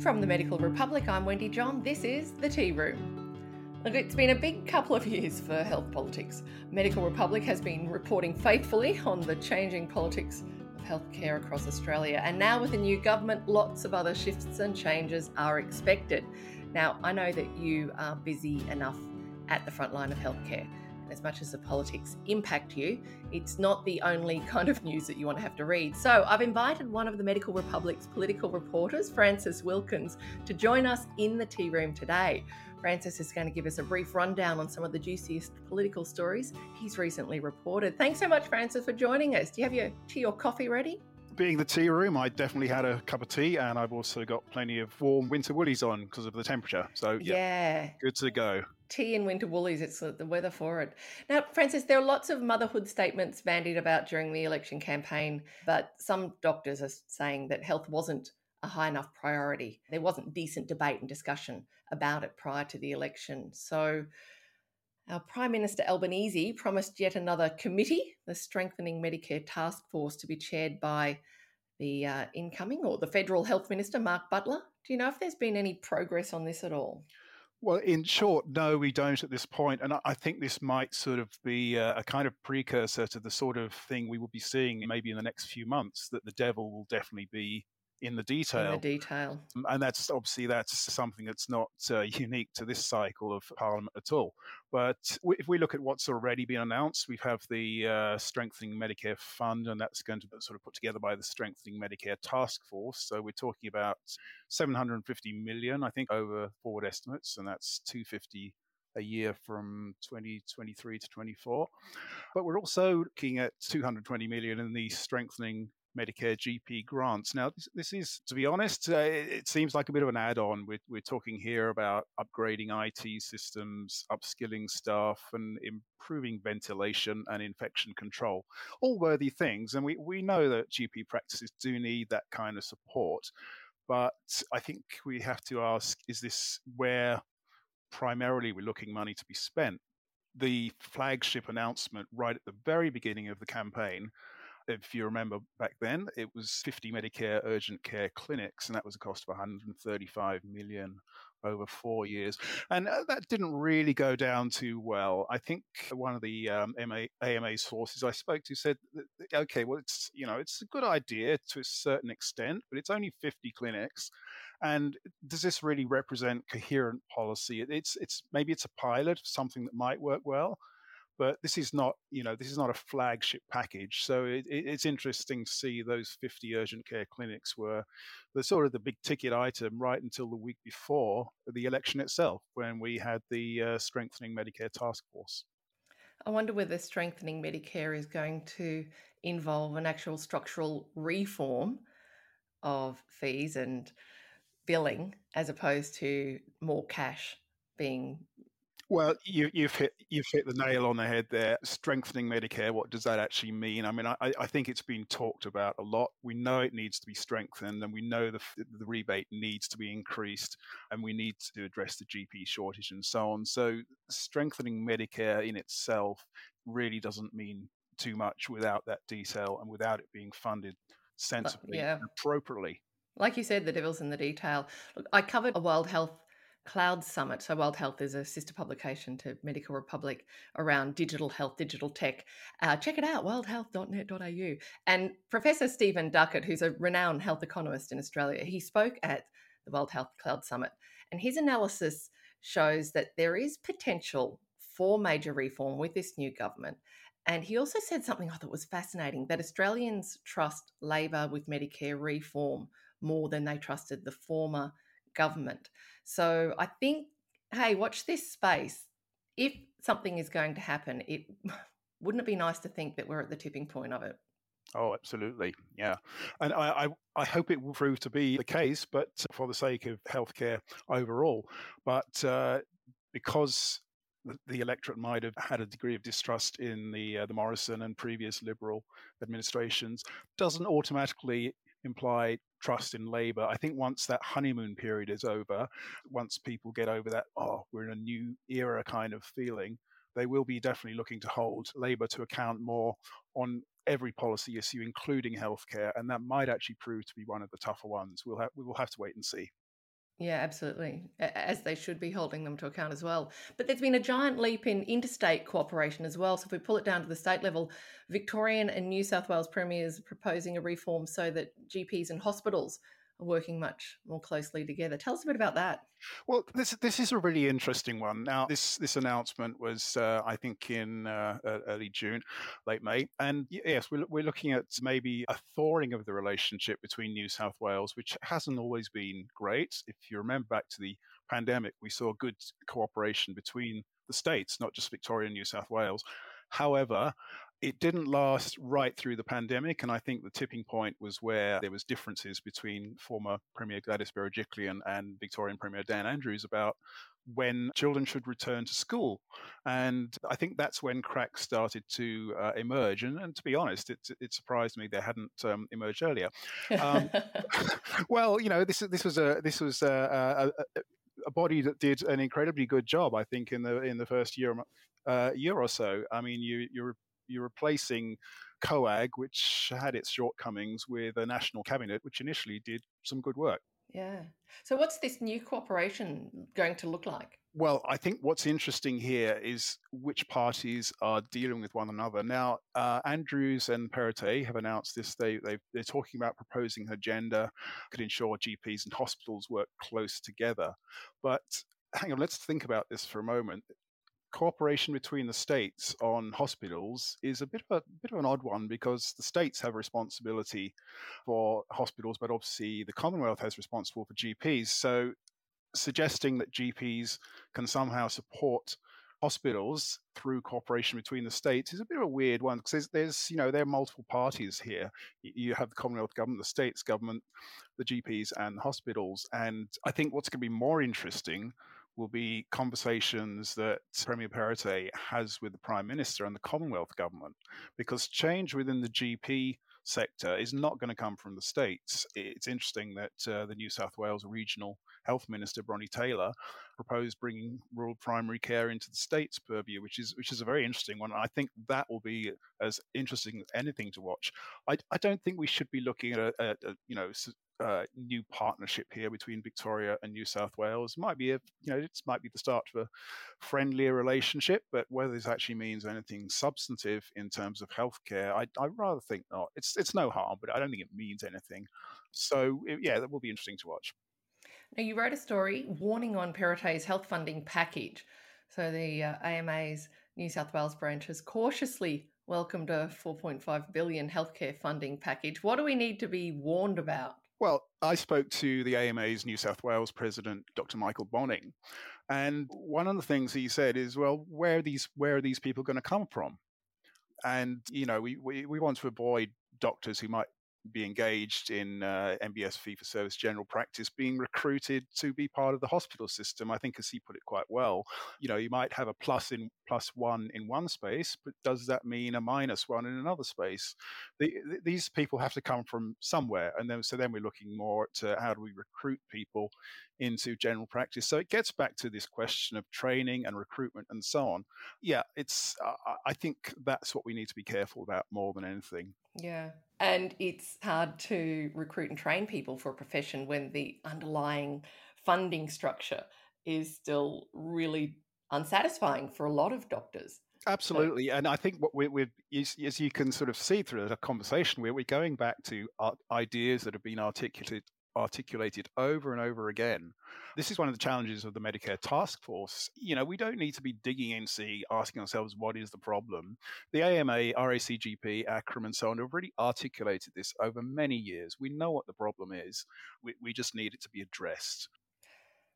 From the Medical Republic, I'm Wendy John. This is The Tea Room. Look, it's been a big couple of years for health politics. Medical Republic has been reporting faithfully on the changing politics of healthcare across Australia, and now with a new government, lots of other shifts and changes are expected. Now, I know that you are busy enough at the front line of healthcare as much as the politics impact you, it's not the only kind of news that you want to have to read. So I've invited one of the Medical Republic's political reporters, Francis Wilkins, to join us in the tea room today. Francis is going to give us a brief rundown on some of the juiciest political stories he's recently reported. Thanks so much, Francis, for joining us. Do you have your tea or coffee ready? Being the tea room, I definitely had a cup of tea, and I've also got plenty of warm winter woolies on because of the temperature. So yeah, yeah, good to go tea and winter woolies. It's the weather for it. Now, Francis, there are lots of motherhood statements bandied about during the election campaign, but some doctors are saying that health wasn't a high enough priority. There wasn't decent debate and discussion about it prior to the election. So, our Prime Minister Albanese promised yet another committee, the Strengthening Medicare Task Force, to be chaired by the uh, incoming or the Federal Health Minister, Mark Butler. Do you know if there's been any progress on this at all? Well, in short, no, we don't at this point, and I think this might sort of be a, a, kind of precursor to the sort of thing we will be seeing maybe in the next few months. That the devil will definitely be in the detail. In the detail. And that's obviously that's something that's not uh, unique to this cycle of Parliament at all. But if we look at what's already been announced, we have the uh, Strengthening Medicare Fund, and that's going to be sort of put together by the Strengthening Medicare Task Force. So we're talking about 750 million, I think, over forward estimates, and that's 250 a year from 2023 to 24. But we're also looking at 220 million in the strengthening Medicare GP grants. Now, this, this is, to be honest, uh, it, it, seems like a bit of an add on. We're, we're talking here about upgrading IT systems, upskilling staff, and improving ventilation and infection control. All worthy things. And we, we know that GP practices do need that kind of support. But I think we have to ask is this where primarily we're looking money to be spent? The flagship announcement right at the very beginning of the campaign if you remember back then, it was 50 Medicare urgent care clinics, and that was a cost of 135 million over four years. And uh, that didn't really go down too well. I think one of the um, MA, AMA sources I spoke to said, okay, well, it's, you know, it's a good idea to a certain extent, but it's only 50 clinics. And does this really represent coherent policy? It's, it's maybe it's a pilot, something that might work well but this is not you know this is not a flagship package so it, it, it's interesting to see those 50 urgent care clinics were the sort of the big ticket item right until the week before the election itself when we had the uh, strengthening medicare task force. I wonder whether strengthening medicare is going to involve an actual structural reform of fees and billing as opposed to more cash being well, you, have hit you've hit the nail on the head there. Strengthening Medicare. What does that actually mean? I mean, I, I think it's been talked about a lot. We know it needs to be strengthened, and we know the the rebate needs to be increased, and we need to address the GP shortage and so on. So, strengthening Medicare in itself really doesn't mean too much without that detail and without it being funded uh, sensibly yeah. and appropriately. Like you said, the devil's in the detail. I covered a Wild Health Cloud Summit. So, Wild Health is a sister publication to Medical Republic around digital health, digital tech. Uh, check it out, wildhealth.net.au. And Professor Stephen Duckett, who's a renowned health economist in Australia, he spoke at the Wild Health Cloud Summit. And his analysis shows that there is potential for major reform with this new government. And he also said something I thought was fascinating that Australians trust Labor with Medicare reform more than they trusted the former government. So I think, hey, watch this space. If something is going to happen, it wouldn't it be nice to think that we're at the tipping point of it? Oh, absolutely. Yeah. And I, I, I, hope it will prove to be the case, but for the sake of healthcare overall. But uh, because the electorate might have had a degree of distrust in the uh, the Morrison and previous Liberal administrations, doesn't automatically imply trust in Labor. I think once that honeymoon period is over, once people get over that, oh, we're in a new era kind of feeling, they will be definitely looking to hold Labor to account more on every policy issue, including healthcare, and that might actually prove to be one of the tougher ones. We'll have, we will have to wait and see. Yeah, absolutely. As they should be holding them to account as well. But there's been a giant leap in interstate cooperation as well. So if we pull it down to the state level, Victorian and New South Wales premiers proposing a reform so that GPs and hospitals working much more closely together. Tell us a bit about that. Well, this this is a really interesting one. Now, this this announcement was, uh, I think, in uh, early June, late May, and yes, we're we're looking at maybe a thawing of the relationship between New South Wales, which hasn't always been great. If you remember back to the pandemic, we saw good cooperation between the states, not just Victoria and New South Wales. However, it didn't last right through the pandemic, and I think the tipping point was where there was differences between former Premier Gladys Berejiklian and Victorian Premier Dan Andrews about when children should return to school. And I think that's when cracks started to uh, emerge. And, and, to be honest, it, it surprised me they hadn't um, emerged earlier. Um, well, you know, this this was a this was a, a, a, body that did an incredibly good job, I think, in the in the first year uh, year or so. I mean, you you're you're replacing COAG, which had its shortcomings, with a national cabinet, which initially did some good work. Yeah. So, what's this new cooperation going to look like? Well, I think what's interesting here is which parties are dealing with one another. Now, uh, Andrews and Perrottet have announced this. They, they are talking about proposing an agenda could ensure GPs and hospitals work close together. But hang on, let's think about this for a moment cooperation between the states on hospitals is a bit of a bit of an odd one because the states have responsibility for hospitals, but obviously the Commonwealth has responsible for GPs. So suggesting that GPs can somehow support hospitals through cooperation between the states is a bit of a weird one because there's, there's, you know there are multiple parties here you have the commonwealth government the states government the gps and the hospitals and i think what's going to be more interesting will be conversations that Premier Perrottet has with the Prime Minister and the Commonwealth government, because change within the GP sector is not going to come from the states. It's interesting that uh, the New South Wales Regional Health Minister Bronnie Taylor proposed bringing rural primary care into the states purview, which is which is a very interesting one. I think that will be as interesting as anything to watch. I, I don't think we should be looking at a, a, a you know uh, new partnership here between Victoria and New South Wales. Might be a you know it might be the start of a friendlier relationship, but whether this actually means anything substantive in terms of healthcare, I I rather think not. It's it's no harm, but I don't think it means anything. So yeah, that will be interesting to watch. Now you wrote a story warning on Perrottet's health funding package. So the uh, AMA's New South Wales branch has cautiously welcomed a 4.5 billion healthcare funding package. What do we need to be warned about? Well, I spoke to the AMA's New South Wales president, Dr. Michael Bonning, and one of the things he said is, "Well, where are these where are these people going to come from?" And you know, we, we we want to avoid doctors who might be engaged in uh, MBS fee for service general practice being recruited to be part of the hospital system. I think, as he put it quite well, you know, you might have a plus in plus one in one space, but does that mean a minus one in another space? The, these people have to come from somewhere, and then so then we're looking more at uh, how do we recruit people into general practice. So it gets back to this question of training and recruitment and so on. Yeah, it's. Uh, I think that's what we need to be careful about more than anything. Yeah. And it's hard to recruit and train people for a profession when the underlying funding structure is still really unsatisfying for a lot of doctors. Absolutely, so, and I think what we're, we're as, as, you can sort of see through the conversation, we're, we're going back to ideas that have been articulated articulated over and over again. This is one of the challenges of the Medicare task force. You know, we don't need to be digging in, see, asking ourselves what is the problem. The AMA, RACGP, ACRRM, and so on have really articulated this over many years. We know what the problem is. We, we just need it to be addressed.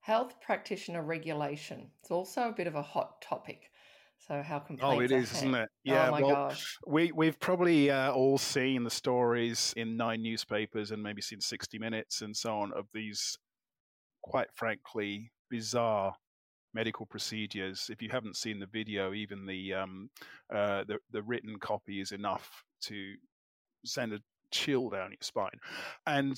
Health practitioner regulation. It's also a bit of a hot topic. So how complaints? Oh, it is, isn't it? Yeah. Oh my well, gosh. We we've probably uh, all seen the stories in nine newspapers and maybe seen 60 Minutes and so on of these, quite frankly, bizarre medical procedures. If you haven't seen the video, even the um, uh, the the written copy is enough to send a chill down your spine. And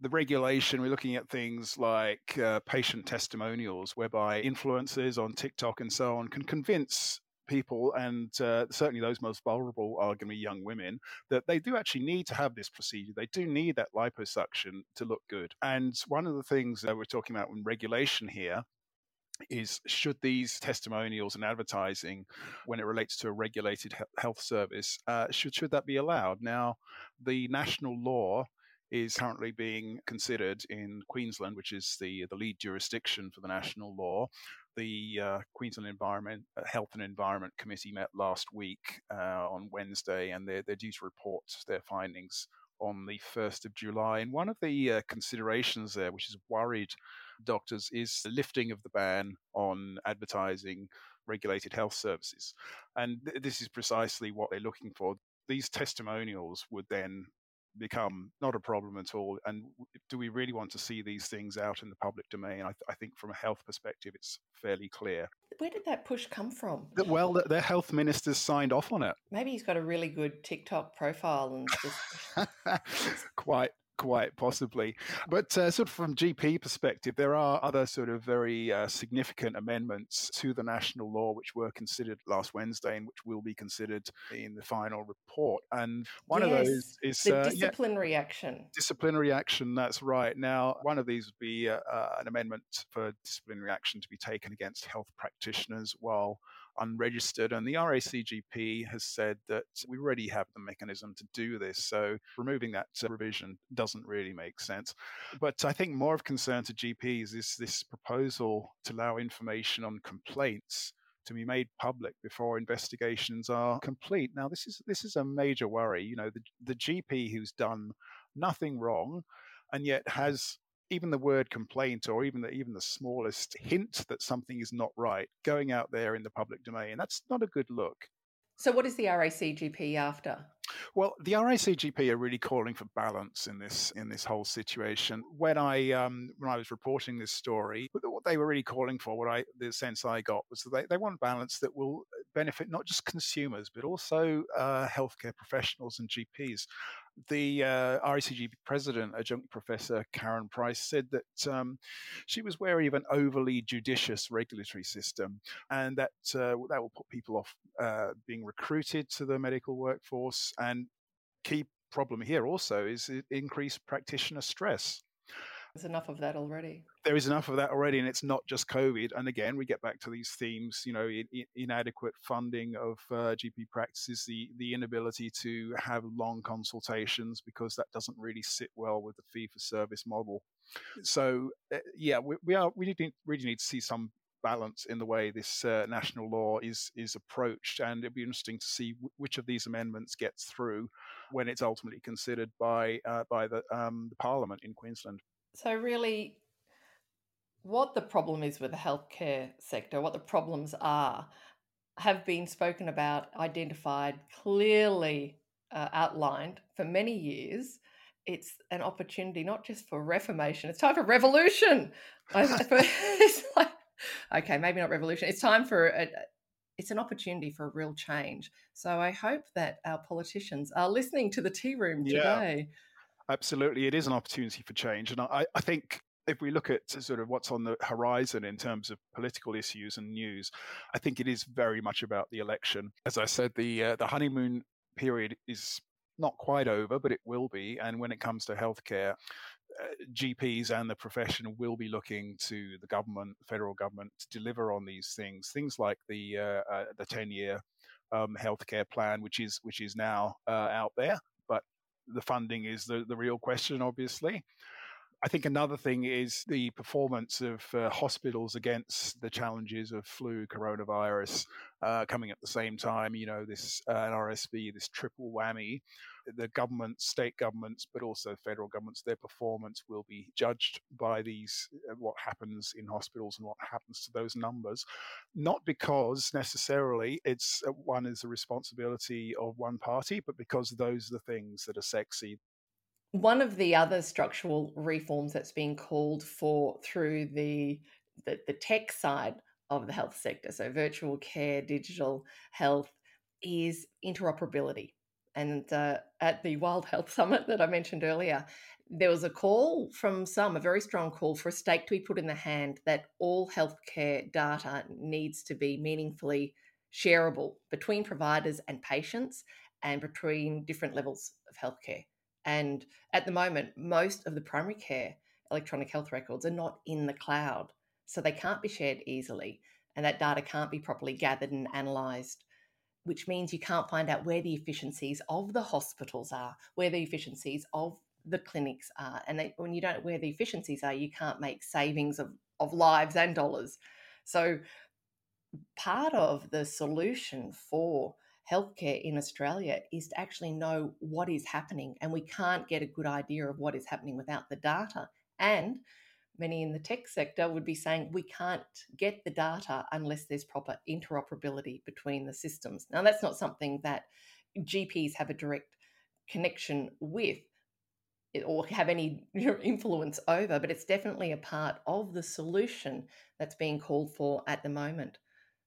the regulation, we're looking at things like uh, patient testimonials, whereby influencers on TikTok and so on can convince people, and uh, certainly those most vulnerable are going to be young women, that they do actually need to have this procedure. They do need that liposuction to look good. And one of the things that we're talking about in regulation here is should these testimonials and advertising, when it relates to a regulated health service, uh, should should that be allowed? Now, the national law is currently being considered in Queensland, which is the the lead jurisdiction for the national law. The uh, Queensland Environment uh, Health and Environment Committee met last week uh, on Wednesday, and they're, they're due to report their findings on the 1st of July. And one of the uh, considerations there, which has worried doctors, is the lifting of the ban on advertising regulated health services. And th- this is precisely what they're looking for. These testimonials would then become not a problem at all. And do we really want to see these things out in the public domain? I, th- I, think from a health perspective, it's fairly clear. Where did that push come from? Well, the, their health ministers signed off on it. Maybe he's got a really good TikTok profile and just. quite quite possibly. But uh, sort of from GP perspective, there are other sort of very uh, significant amendments to the national law which were considered last Wednesday and which will be considered in the final report. And one yes, of those is the uh, disciplinary yeah, action. Disciplinary action. That's right. Now, one of these would be uh, uh, an amendment for disciplinary action to be taken against health practitioners while unregistered. And the RACGP has said that we already have the mechanism to do this. So removing that uh, provision doesn't really make sense. But I think more of concern to GPs is this proposal to allow information on complaints to be made public before investigations are complete. Now, this is this is a major worry. You know, the, the GP who's done nothing wrong and yet has even the word complaint or even the, even the smallest hint that something is not right going out there in the public domain that's not a good look. So what is the racgp after well, the RACGP are really calling for balance in this in this whole situation. When I um, when I was reporting this story, what they were really calling for, what I the sense I got was that they, they want balance that will benefit not just consumers but also uh, healthcare professionals and GPs the uh, RACGP president, adjunct professor Karen Price, said that um, she was wary of an overly judicious regulatory system, and that uh, that will put people off uh, being recruited to the medical workforce. And key problem here also is increased practitioner stress. There's enough of that already. There is enough of that already, and it's not just COVID. And again, we get back to these themes. You know, in, in, inadequate funding of uh, GP practices, the the inability to have long consultations because that doesn't really sit well with the fee for service model. So, uh, yeah, we, we are we need, really need to see some balance in the way this uh, national law is is approached, and it'll be interesting to see w- which of these amendments gets through when it's ultimately considered by uh, by the, um, the Parliament in Queensland. So, really, what the problem is with the healthcare sector, what the problems are, have been spoken about, identified, clearly uh, outlined for many years. It's an opportunity not just for reformation, it's time for revolution. it's like, okay, maybe not revolution. It's time for a, it's an opportunity for a real change. So I hope that our politicians are listening to the tea room today. Yeah. Absolutely, it is an opportunity for change, and I, I think if we look at sort of what's on the horizon in terms of political issues and news, I think it is very much about the election. As I said, the uh, the honeymoon period is not quite over, but it will be. And when it comes to healthcare, GPs and the profession will be looking to the government, federal government, to deliver on these things. Things like the uh, uh, the ten year um, healthcare plan, which is which is now uh, out there, but the funding is the, the real question, obviously. I think another thing is the performance of uh, hospitals against the challenges of flu, coronavirus uh, coming at the same time. You know, this uh, RSV, this triple whammy. The government, state governments, but also federal governments, their performance will be judged by these uh, what happens in hospitals and what happens to those numbers. Not because necessarily it's uh, one is the responsibility of one party, but because those are the things that are sexy one of the other structural reforms that's being called for through the, the, the tech side of the health sector, so virtual care, digital health, is interoperability. And uh, at the Wild Health Summit that I mentioned earlier, there was a call from some, a very strong call for a stake to be put in the hand that all healthcare data needs to be meaningfully shareable between providers and patients and between different levels of healthcare. And at the moment, most of the primary care electronic health records are not in the cloud. So they can't be shared easily. And that data can't be properly gathered and analysed, which means you can't find out where the efficiencies of the hospitals are, where the efficiencies of the clinics are. And they, when you don't know where the efficiencies are, you can't make savings of, of lives and dollars. So part of the solution for healthcare in Australia is to actually know what is happening. And we can't get a good idea of what is happening without the data. And many in the tech sector would be saying we can't get the data unless there's proper interoperability between the systems. Now, that's not something that GPs have a direct connection with eh, or have any influence over, but it's definitely a part of the solution that's being called for at the moment.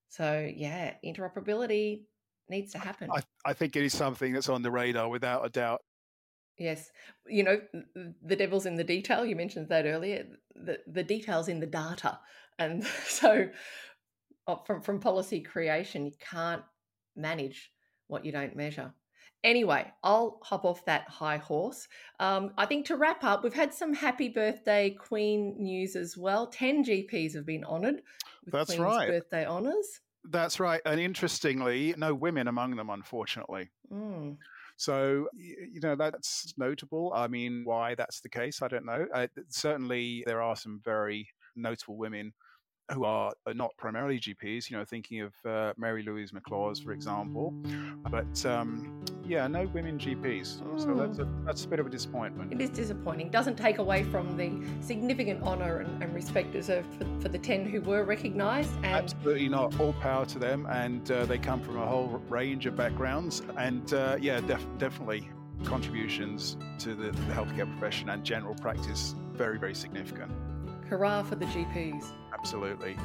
So, yeah, interoperability needs to happen. I, I think it is something that's on the radar without a doubt. Yes. You know, the devil's in the detail. You mentioned that earlier. The, the detail's in the data. And so, uh, from, from policy creation, you can't manage what you don't measure. Anyway, I'll hop off that high horse. Um, I think to wrap up, we've had some happy birthday Queen news as well. 10 GPs have been honoured with That's Queen's right. birthday honours. That's right. And interestingly, no women among them, unfortunately. Mm. So, you know, that's notable. I mean, why that's the case, I don't know. Uh, certainly, there are some very notable women who are not primarily GPs, you know, thinking of uh, Mary Louise McLaws, for example. But um, yeah, no women GPs. So that's a, Hmm. that's a bit of a disappointment. It is disappointing. Doesn't take away from the significant honour and, and respect deserved for, for the 10 who were recognised. And Absolutely not. All power to them. And uh, they come from a whole range of backgrounds. And uh, yeah, def- definitely contributions to the, the healthcare profession and general practice very, very significant. hurrah for the GPs. Absolutely.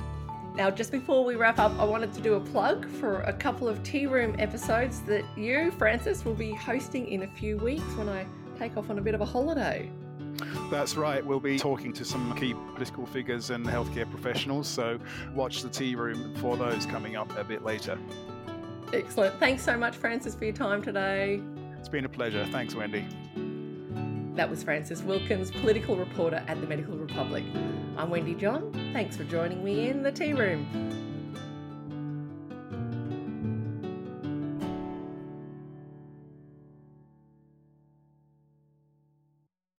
Now, just before we wrap up, I wanted to do a plug for a couple of Tea Room episodes that you, Francis, will be hosting in a few weeks when I take off on a bit of a holiday. That's right. We'll be talking to some key political figures and healthcare professionals. So watch the tea room for those coming up a bit later. Excellent. Thanks so much, Francis, for your time today. It's been a pleasure. Thanks, Wendy. That was Francis Wilkins, political reporter at the Medical Republic. I'm Wendy John. Thanks for joining me in the tea room.